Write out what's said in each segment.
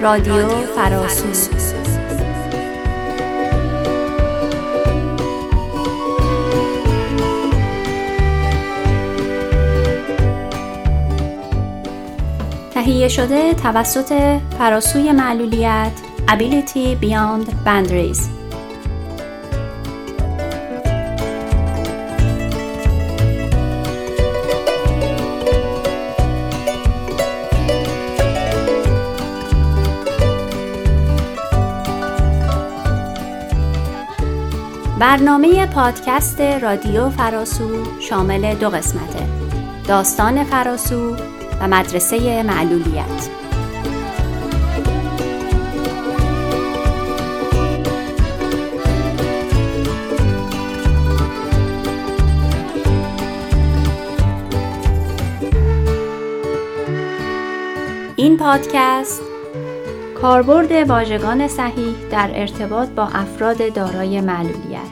رادیو فراسو تهیه شده توسط فراسوی معلولیت Ability Beyond Boundaries. برنامه پادکست رادیو فراسو شامل دو قسمته. داستان فراسو و مدرسه معلولیت. این پادکست کاربرد واژگان صحیح در ارتباط با افراد دارای معلولیت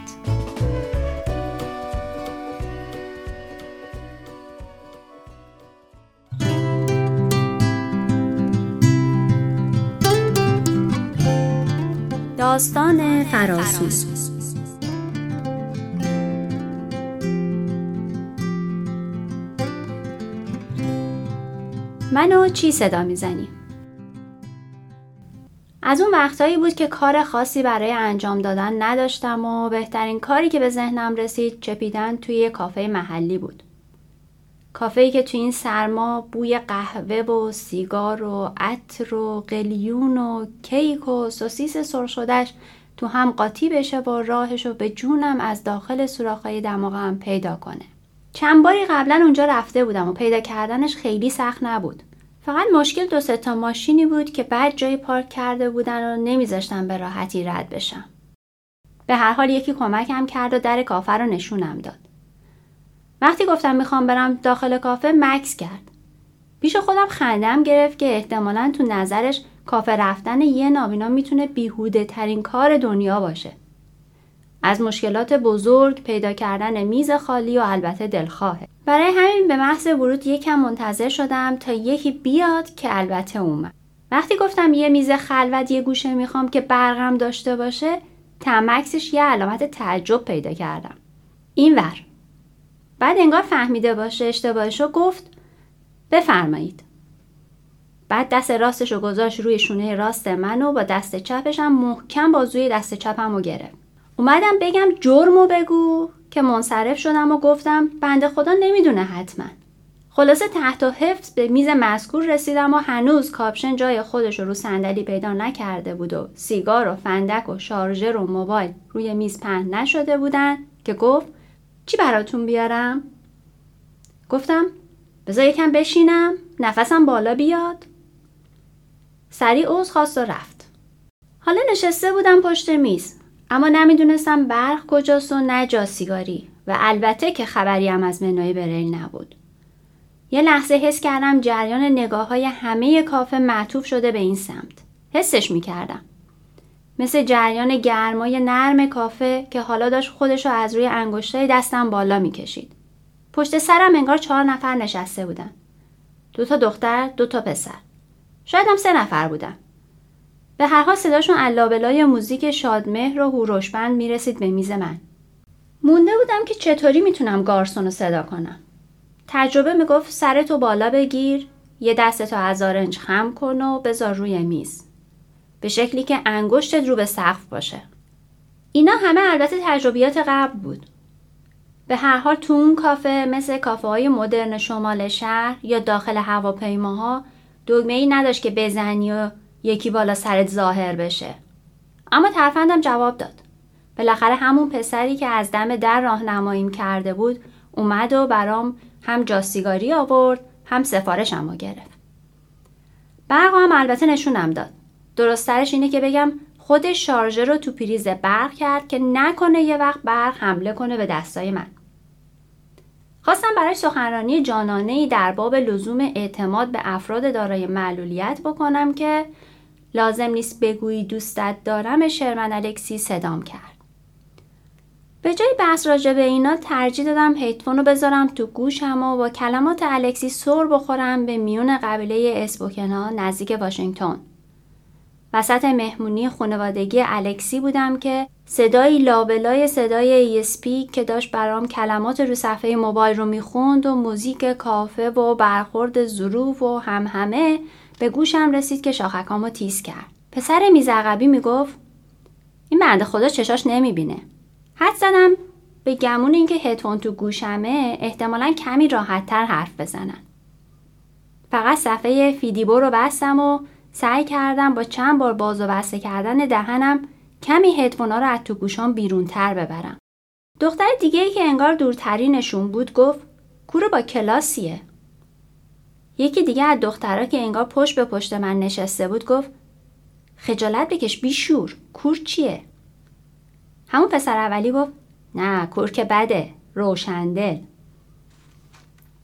داستان فراسو منو چی صدا می‌زنی؟ از اون وقتهایی بود که کار خاصی برای انجام دادن نداشتم و بهترین کاری که به ذهنم رسید چپیدن توی یه کافه محلی بود. کافه که توی این سرما بوی قهوه و سیگار و عطر و قلیون و کیک و سوسیس سرخ تو هم قاطی بشه و راهش رو به جونم از داخل سوراخهای دماغم پیدا کنه. چند باری قبلا اونجا رفته بودم و پیدا کردنش خیلی سخت نبود. فقط مشکل دو تا ماشینی بود که بعد جای پارک کرده بودن و نمیذاشتن به راحتی رد بشم. به هر حال یکی کمکم کرد و در کافه رو نشونم داد. وقتی گفتم می‌خوام برم داخل کافه مکس کرد. پیش خودم خندم گرفت که احتمالا تو نظرش کافه رفتن یه نابینا می‌تونه بیهوده ترین کار دنیا باشه. از مشکلات بزرگ پیدا کردن میز خالی و البته دلخواهه. برای همین به محض ورود یکم منتظر شدم تا یکی بیاد که البته اومد. وقتی گفتم یه میز خلوت یه گوشه می‌خوام که برقم داشته باشه تمکسش یه علامت تعجب پیدا کردم. این ور. بعد انگار فهمیده باشه اشتباهشو گفت بفرمایید. بعد دست راستش رو گذاشت روی شونه راست من و با دست چپش هم محکم بازوی دست چپم رو گرفت. اومدم بگم جرمو بگو که منصرف شدم و گفتم بنده خدا نمی‌دونه حتما. خلاصه تحت و حفظ به میز مذکور رسیدم و هنوز کاپشن جای خودش رو رو صندلی پیدا نکرده بود و سیگار و فندک و شارژر و موبایل روی میز پهن نشده بودن که گفت چی براتون بیارم؟ گفتم بذار یکم بشینم نفسم بالا بیاد سریع عوض خواست و رفت حالا نشسته بودم پشت میز اما نمی‌دونستم برق کجاست و نه سیگاری و البته که خبری هم از منوی بریل نبود یه لحظه حس کردم جریان نگاه های همه کافه معطوف شده به این سمت حسش می‌کردم مثل جریان گرمای نرم کافه که حالا داشت خودش رو از روی انگشتای دستم بالا می‌کشید. پشت سرم انگار چهار نفر نشسته بودن. دو تا دختر، دو تا پسر. شاید هم سه نفر بودن. به هر حال صداشون علابلای موزیک شادمهر و هوروشبند می‌رسید به میز من. مونده بودم که چطوری می‌تونم گارسون رو صدا کنم. تجربه می‌گفت سرتو بالا بگیر، یه دستتو از آرنج خم کن و بذار روی میز. به شکلی که انگشتت رو به سقف باشه. اینا همه البته تجربیات قبل بود. به هر حال تو اون کافه مثل کافه های مدرن شمال شهر یا داخل هواپیماها دگمه ای نداشت که بزنی و یکی بالا سرت ظاهر بشه. اما ترفندم جواب داد. بالاخره همون پسری که از دم در راهنماییم کرده بود اومد و برام هم جاسیگاری آورد هم سفارشم گرفت. برق هم البته نشونم داد. درسترش اینه که بگم خود شارژر رو تو پریز برق کرد که نکنه یه وقت برق حمله کنه به دستای من. خواستم برای سخنرانی جانانه ای در باب لزوم اعتماد به افراد دارای معلولیت بکنم که لازم نیست بگویی دوستت دارم شرمن الکسی صدام کرد. به جای بحث راجع به اینا ترجیح دادم هیدفون رو بذارم تو گوشم و با کلمات الکسی سر بخورم به میون قبیله اسپوکنا نزدیک واشنگتن. وسط مهمونی خانوادگی الکسی بودم که صدایی لابلای صدای ESP که داشت برام کلمات رو صفحه موبایل رو می‌خوند و موزیک کافه و برخورد ظروف و همه به گوشم رسید که شاخکامو تیز کرد. پسر میز عقبی می‌گفت این بنده خدا چشاش نمی‌بینه. حد زدم به گمون اینکه هدفون تو گوشمه احتمالا کمی راحتتر حرف بزنن. فقط صفحه فیدیبو رو بستم و سعی کردم با چند بار باز و بسته کردن دهنم کمی هدفونا رو از تو گوشام بیرونتر ببرم. دختر دیگه ای که انگار دورترینشون بود گفت کورو با کلاسیه. یکی دیگه از دخترها که انگار پشت به پشت من نشسته بود گفت خجالت بکش بیشور کور چیه؟ همون پسر اولی گفت نه کور که بده روشندل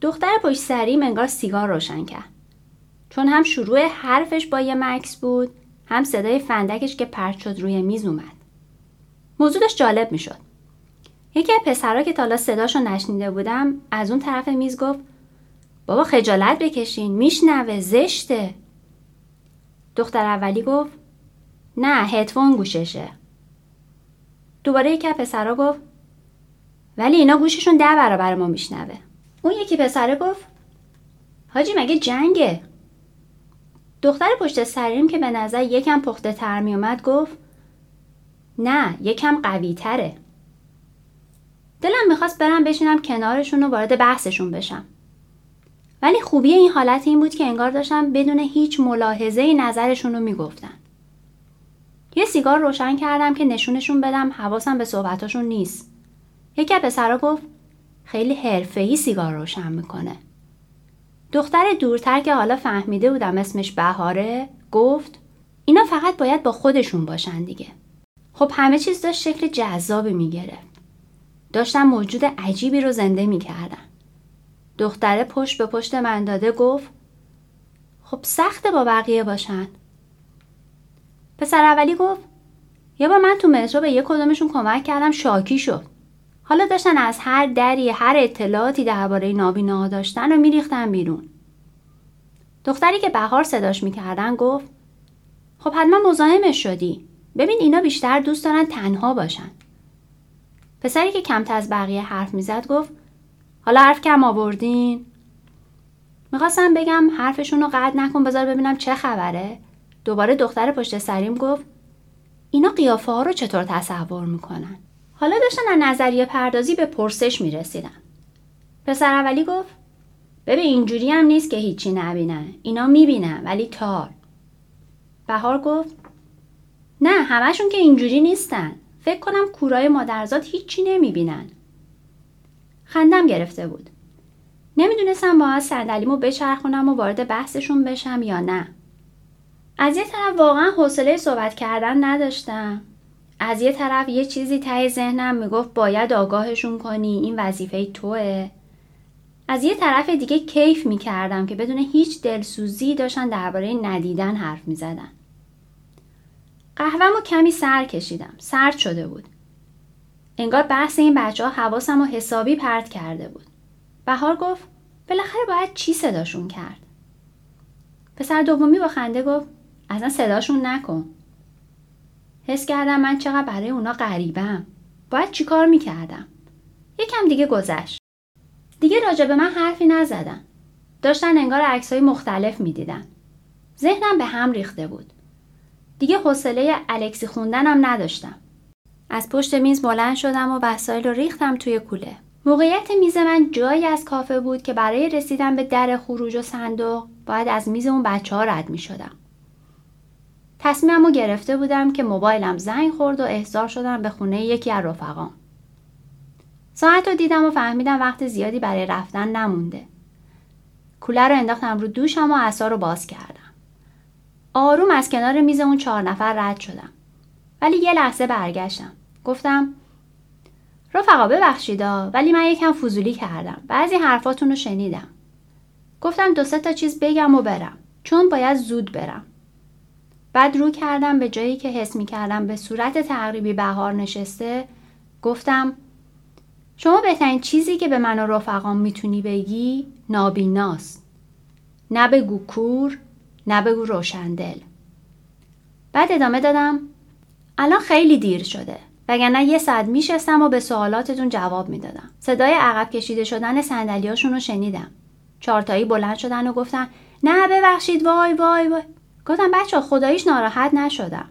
دختر پشت سریم انگار سیگار روشن کرد چون هم شروع حرفش با یه مکس بود هم صدای فندکش که پرت شد روی میز اومد. موضوعش جالب می‌شد. یکی از پسرها که تالا صداشو نشنیده بودم از اون طرف میز گفت بابا خجالت بکشین میشنوه زشته. دختر اولی گفت نه هدفون گوششه. دوباره یکی از پسرها گفت ولی اینا گوششون ده برابر ما میشنوه. اون یکی پسره گفت حاجی مگه جنگه؟ دختر پشت سریم که به نظر یکم پخته تر می اومد گفت نه یکم قوی تره. دلم می‌خواست برم بشینم کنارشون و وارد بحثشون بشم. ولی خوبی این حالت این بود که انگار داشتم بدون هیچ ملاحظه نظرشون رو می‌گفتن. یه سیگار روشن کردم که نشونشون بدم حواسم به صحبتاشون نیست. یکی از پسرا گفت خیلی حرفه‌ای سیگار روشن می‌کنه. دختر دورتر که حالا فهمیده بودم اسمش بهاره گفت اینا فقط باید با خودشون باشن دیگه. خب همه چیز داشت شکل جذابی می‌گرفت. داشتم موجود عجیبی رو زنده می‌کردم. دختره پشت به پشت من داده گفت خب سخته با بقیه باشن. پسر اولی گفت یه بار من تو مترو به یه کدومشون کمک کردم شاکی شد. حالا داشتن از هر دری هر اطلاعاتی درباره نابیناها داشتن و میریختن بیرون. دختری که بهار صداش می‌کردن گفت خب حتما مزاحمش شدی. ببین اینا بیشتر دوست دارن تنها باشن. پسری که کمتر از بقیه حرف می‌زد گفت حالا حرف کم آوردین؟ می‌خواستم بگم حرفشون رو قطع نکن بذار ببینم چه خبره. دوباره دختر پشت سریم گفت اینا قیافه ها رو چطور تصور می‌کنن؟ حالا داشتن از نظریه پردازی به پرسش می رسیدن. پسر اولی گفت ببین اینجوری هم نیست که هیچی نبینن. اینا می‌بینن ولی تار. بهار گفت نه همشون که اینجوری نیستن. فکر کنم کورای مادرزاد هیچی نمی‌بینن. خندم گرفته بود. نمی‌دونستم باید صندلیمو بچرخونم و وارد بحثشون بشم یا نه. از یه طرف واقعا حوصله صحبت کردن نداشتم. از یه طرف یه چیزی ته ذهنم می‌گفت باید آگاهشون کنی این وظیفه توه. از یه طرف دیگه کیف می‌کردم که بدون هیچ دلسوزی داشتن درباره ندیدن حرف می‌زدن. قهوهمو کمی سر کشیدم. سرد شده بود. انگار بحث این بچه ها حواسم و حسابی پرت کرده بود. بهار گفت بالاخره باید چی صداشون کرد؟ پسر دومی با خنده گفت اصلا صداشون نکن. حس کردم من چقدر برای اونا غریبم. باید چیکار می‌کردم؟ یکم دیگه گذشت. دیگه راجع به من حرفی نزدن. داشتن انگار عکسهای مختلف می‌دیدن. ذهنم به هم ریخته بود. دیگه حوصله الکسی خوندنم نداشتم. از پشت میز بلند شدم و وسایل رو ریختم توی کوله. موقعیت میز من جایی از کافه بود که برای رسیدن به در خروج و صندوق باید از میز اون بچه ها رد می شدم. تصمیمم رو گرفته بودم که موبایلم زنگ خورد و احضار شدم به خونه یکی از رفقام. ساعت رو دیدم و فهمیدم وقت زیادی برای رفتن نمونده. کوله رو انداختم رو دوشم و اصا رو باز کردم. آروم از کنار میز اون چهار نفر رد شدم. ولی یه لحظه برگشتم. گفتم رفقا ببخشیدا ولی من یکم فضولی کردم. بعضی حرفاتون رو شنیدم. گفتم دو سه تا چیز بگم و برم. چون باید زود برم. بعد رو کردم به جایی که حس می کردم به صورت تقریبی بهار نشسته. گفتم شما بهترین چیزی که به من و رفقام می‌تونی بگی نابیناست. نه بگو کور نه بگو روشندل. بعد ادامه دادم الان خیلی دیر شده. وگرنه یه ساعت میشستم و به سوالاتتون جواب می‌دادم. صدای عقب کشیده شدن صندلیاشون رو شنیدم. چارتایی بلند شدن و گفتن نه ببخشید وای وای وای. گفتم بچه خداییش ناراحت نشدم.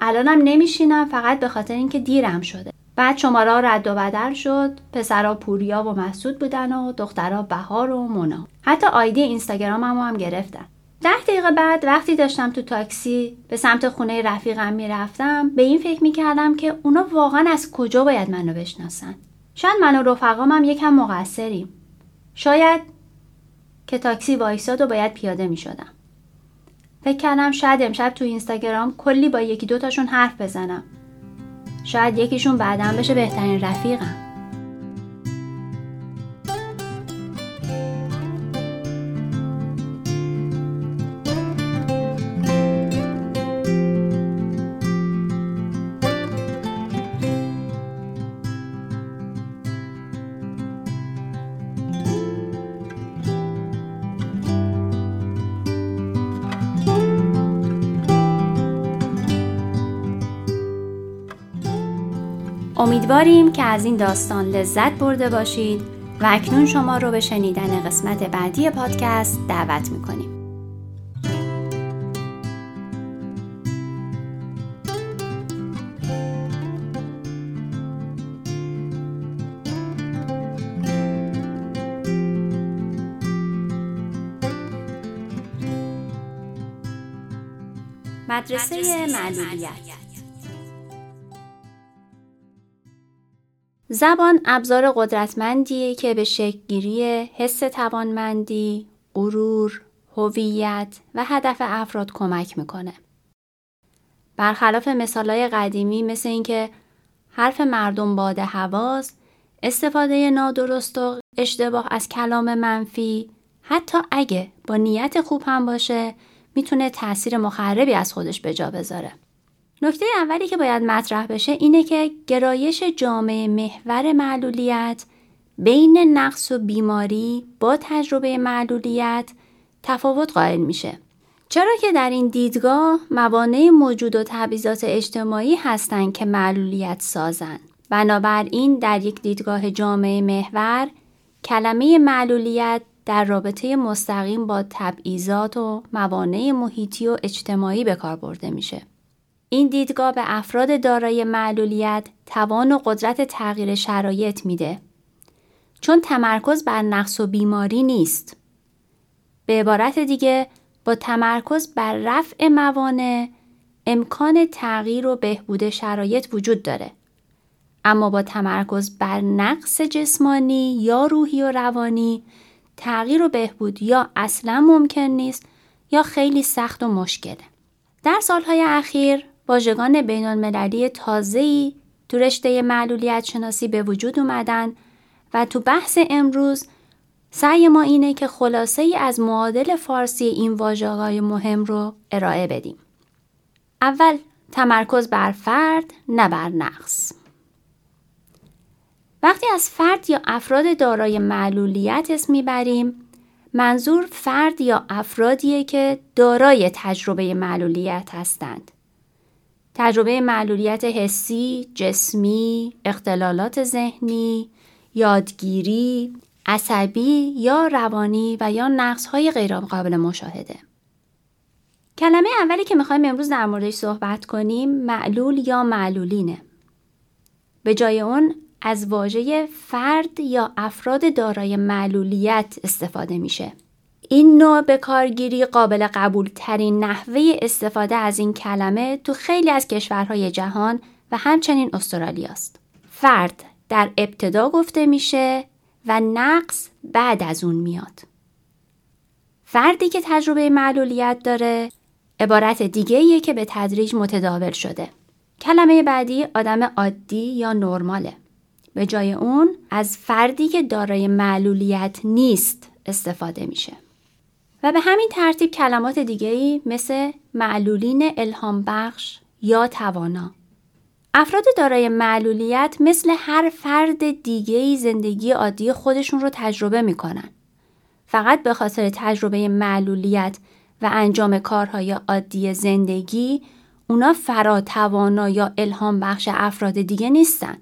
الانم نمیشینم فقط به خاطر اینکه دیرم شده. بعد شماره رد و بدل شد. پسرا پوریا و مسعود بودن و دخترها بهار و مونا. حتی آیدی اینستاگرام هم, هم گرفتن ده دقیقه بعد وقتی داشتم تو تاکسی به سمت خونه رفیقم می‌رفتم به این فکر می‌کردم که اونا واقعا از کجا باید منو بشناسن. شاید من و رفقام هم یکم مقصریم. شاید که تاکسی وایساد و باید پیاده می‌شدم. فکر کردم شاید امشب تو اینستاگرام کلی با یکی دوتاشون حرف بزنم. شاید یکیشون بعدا بشه بهترین رفیقم. امیدواریم که از این داستان لذت برده باشید و اکنون شما رو به شنیدن قسمت بعدی پادکست دعوت می‌کنیم. مدرسه معلولیت زبان ابزار قدرتمندیه که به شکلگیری حس توانمندی، غرور، هویت و هدف افراد کمک می‌کنه. برخلاف مثالهای قدیمی مثل اینکه حرف مردم باد حواس، استفاده نادرست و اشتباه از کلام منفی حتی اگه با نیت خوب هم باشه می‌تونه تاثیر مخربی از خودش به جا بذاره. نکته اولی که باید مطرح بشه اینه که گرایش جامعه محور معلولیت بین نقص و بیماری با تجربه معلولیت تفاوت قائل میشه. چرا که در این دیدگاه موانع موجود و تبعیضات اجتماعی هستند که معلولیت سازند. بنابراین در یک دیدگاه جامعه محور کلمه معلولیت در رابطه مستقیم با تبعیضات و موانع محیطی و اجتماعی به کار برده میشه. این دیدگاه به افراد دارای معلولیت توان و قدرت تغییر شرایط میده. چون تمرکز بر نقص و بیماری نیست. به عبارت دیگه با تمرکز بر رفع موانع امکان تغییر و بهبود شرایط وجود داره. اما با تمرکز بر نقص جسمانی یا روحی و روانی تغییر و بهبود یا اصلا ممکن نیست یا خیلی سخت و مشکله. در سالهای اخیر واژگان بین المللی تازه‌ای تو رشته معلولیت شناسی به وجود اومدن و تو بحث امروز سعی ما اینه که خلاصه ای از معادل فارسی این واژه‌های مهم رو ارائه بدیم. اول تمرکز بر فرد نه بر نقص. وقتی از فرد یا افراد دارای معلولیت اسم می‌بریم منظور فرد یا افرادیه که دارای تجربه معلولیت هستند. تجربه معلولیت حسی، جسمی، اختلالات ذهنی، یادگیری، عصبی یا روانی و یا نقص های غیرقابل مشاهده. کلمه اولی که می‌خوایم امروز در موردش صحبت کنیم معلول یا معلولینه. به جای اون از واژه فرد یا افراد دارای معلولیت استفاده میشه. این نوع به کارگیری قابل قبول ترین نحوه استفاده از این کلمه تو خیلی از کشورهای جهان و همچنین استرالیا است. فرد در ابتدا گفته میشه و نقص بعد از اون میاد. فردی که تجربه معلولیت داره عبارت دیگه که به تدریج متداول شده. کلمه بعدی آدم عادی یا نرماله. به جای اون از فردی که دارای معلولیت نیست استفاده میشه. و به همین ترتیب کلمات دیگری مثل معلولین الهام بخش یا توانا افراد دارای معلولیت مثل هر فرد دیگه زندگی عادی خودشون رو تجربه می‌کنن. فقط به خاطر تجربه معلولیت و انجام کارهای عادی زندگی اونا فراتوانا یا الهام بخش افراد دیگه نیستن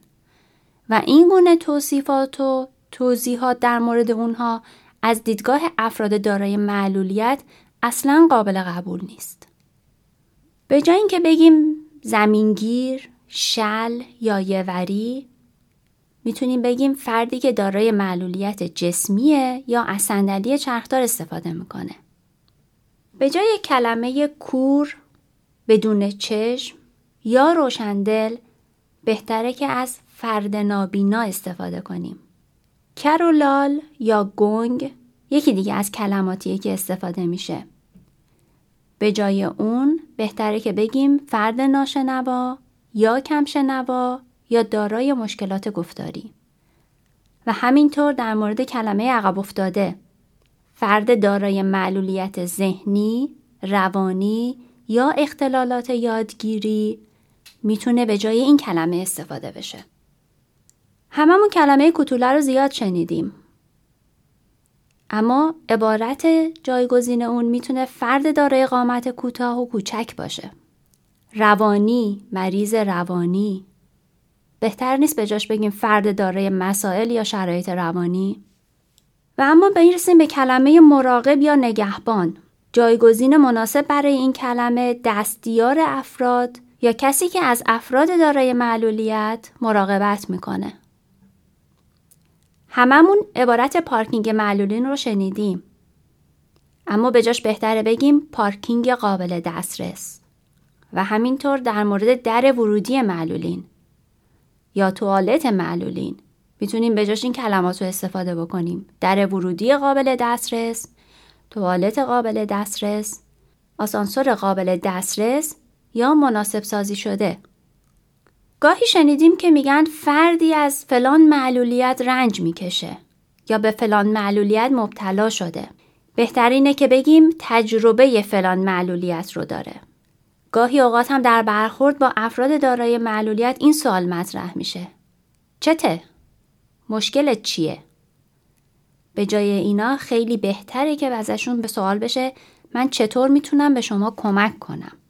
و این گونه توصیفات و توضیحات در مورد اونها از دیدگاه افراد دارای معلولیت اصلا قابل قبول نیست. به جای اینکه بگیم زمینگیر، شل یا یوری می‌تونیم بگیم فردی که دارای معلولیت جسمیه یا از صندلی چرخدار استفاده می‌کنه. به جای کلمه کور بدون چشم یا روشندل بهتره که از فرد نابینا استفاده کنیم. کرولال یا گنگ یکی دیگه از کلماتیه که استفاده میشه. به جای اون بهتره که بگیم فرد ناشنوا یا کمشنوا یا دارای مشکلات گفتاری. و همینطور در مورد کلمه عقب افتاده فرد دارای معلولیت ذهنی، روانی یا اختلالات یادگیری می‌تونه به جای این کلمه استفاده بشه. هممون کلمه کوتوله رو زیاد شنیدیم. اما عبارت جایگزین اون می‌تونه فرد دارای قامت کوتاه و کوچک باشه. روانی، مریض روانی. بهتر نیست به جاش بگیم فرد دارای مسائل یا شرایط روانی؟ و اما برسیم به کلمه مراقب یا نگهبان. جایگزین مناسب برای این کلمه دستیار افراد یا کسی که از افراد دارای معلولیت مراقبت می‌کنه. هممون عبارت پارکینگ معلولین رو شنیدیم. اما به جاش بهتره بگیم پارکینگ قابل دسترس. و همینطور در مورد در ورودی معلولین یا توالت معلولین می‌تونیم به جاش این کلمات رو استفاده بکنیم. در ورودی قابل دسترس، توالت قابل دسترس، آسانسور قابل دسترس یا مناسب سازی شده. گاهی شنیدیم که میگن فردی از فلان معلولیت رنج می‌کشه یا به فلان معلولیت مبتلا شده. بهترینه که بگیم تجربه فلان معلولیت رو داره. گاهی اوقات هم در برخورد با افراد دارای معلولیت این سوال مطرح میشه. چته؟ مشکلت چیه؟ به جای اینا خیلی بهتره که ازشون به سوال بشه من چطور می‌تونم به شما کمک کنم؟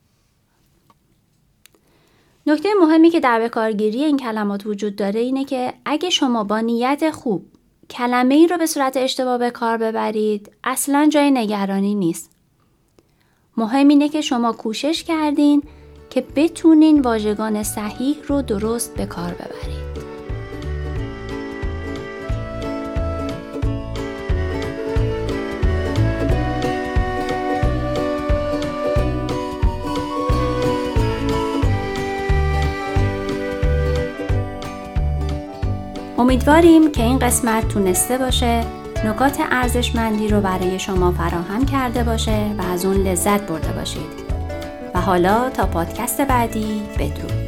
نکته مهمی که در بکارگیری این کلمات وجود داره اینه که اگه شما با نیت خوب کلمه ای رو به صورت اشتباه به کار ببرید اصلا جای نگرانی نیست. مهم اینه که شما کوشش کردین که بتونین واژگان صحیح رو درست به کار ببرید. امیدواریم که این قسمت تونسته باشه نکات ارزشمندی رو برای شما فراهم کرده باشه و از اون لذت برده باشید. و حالا تا پادکست بعدی بدرود.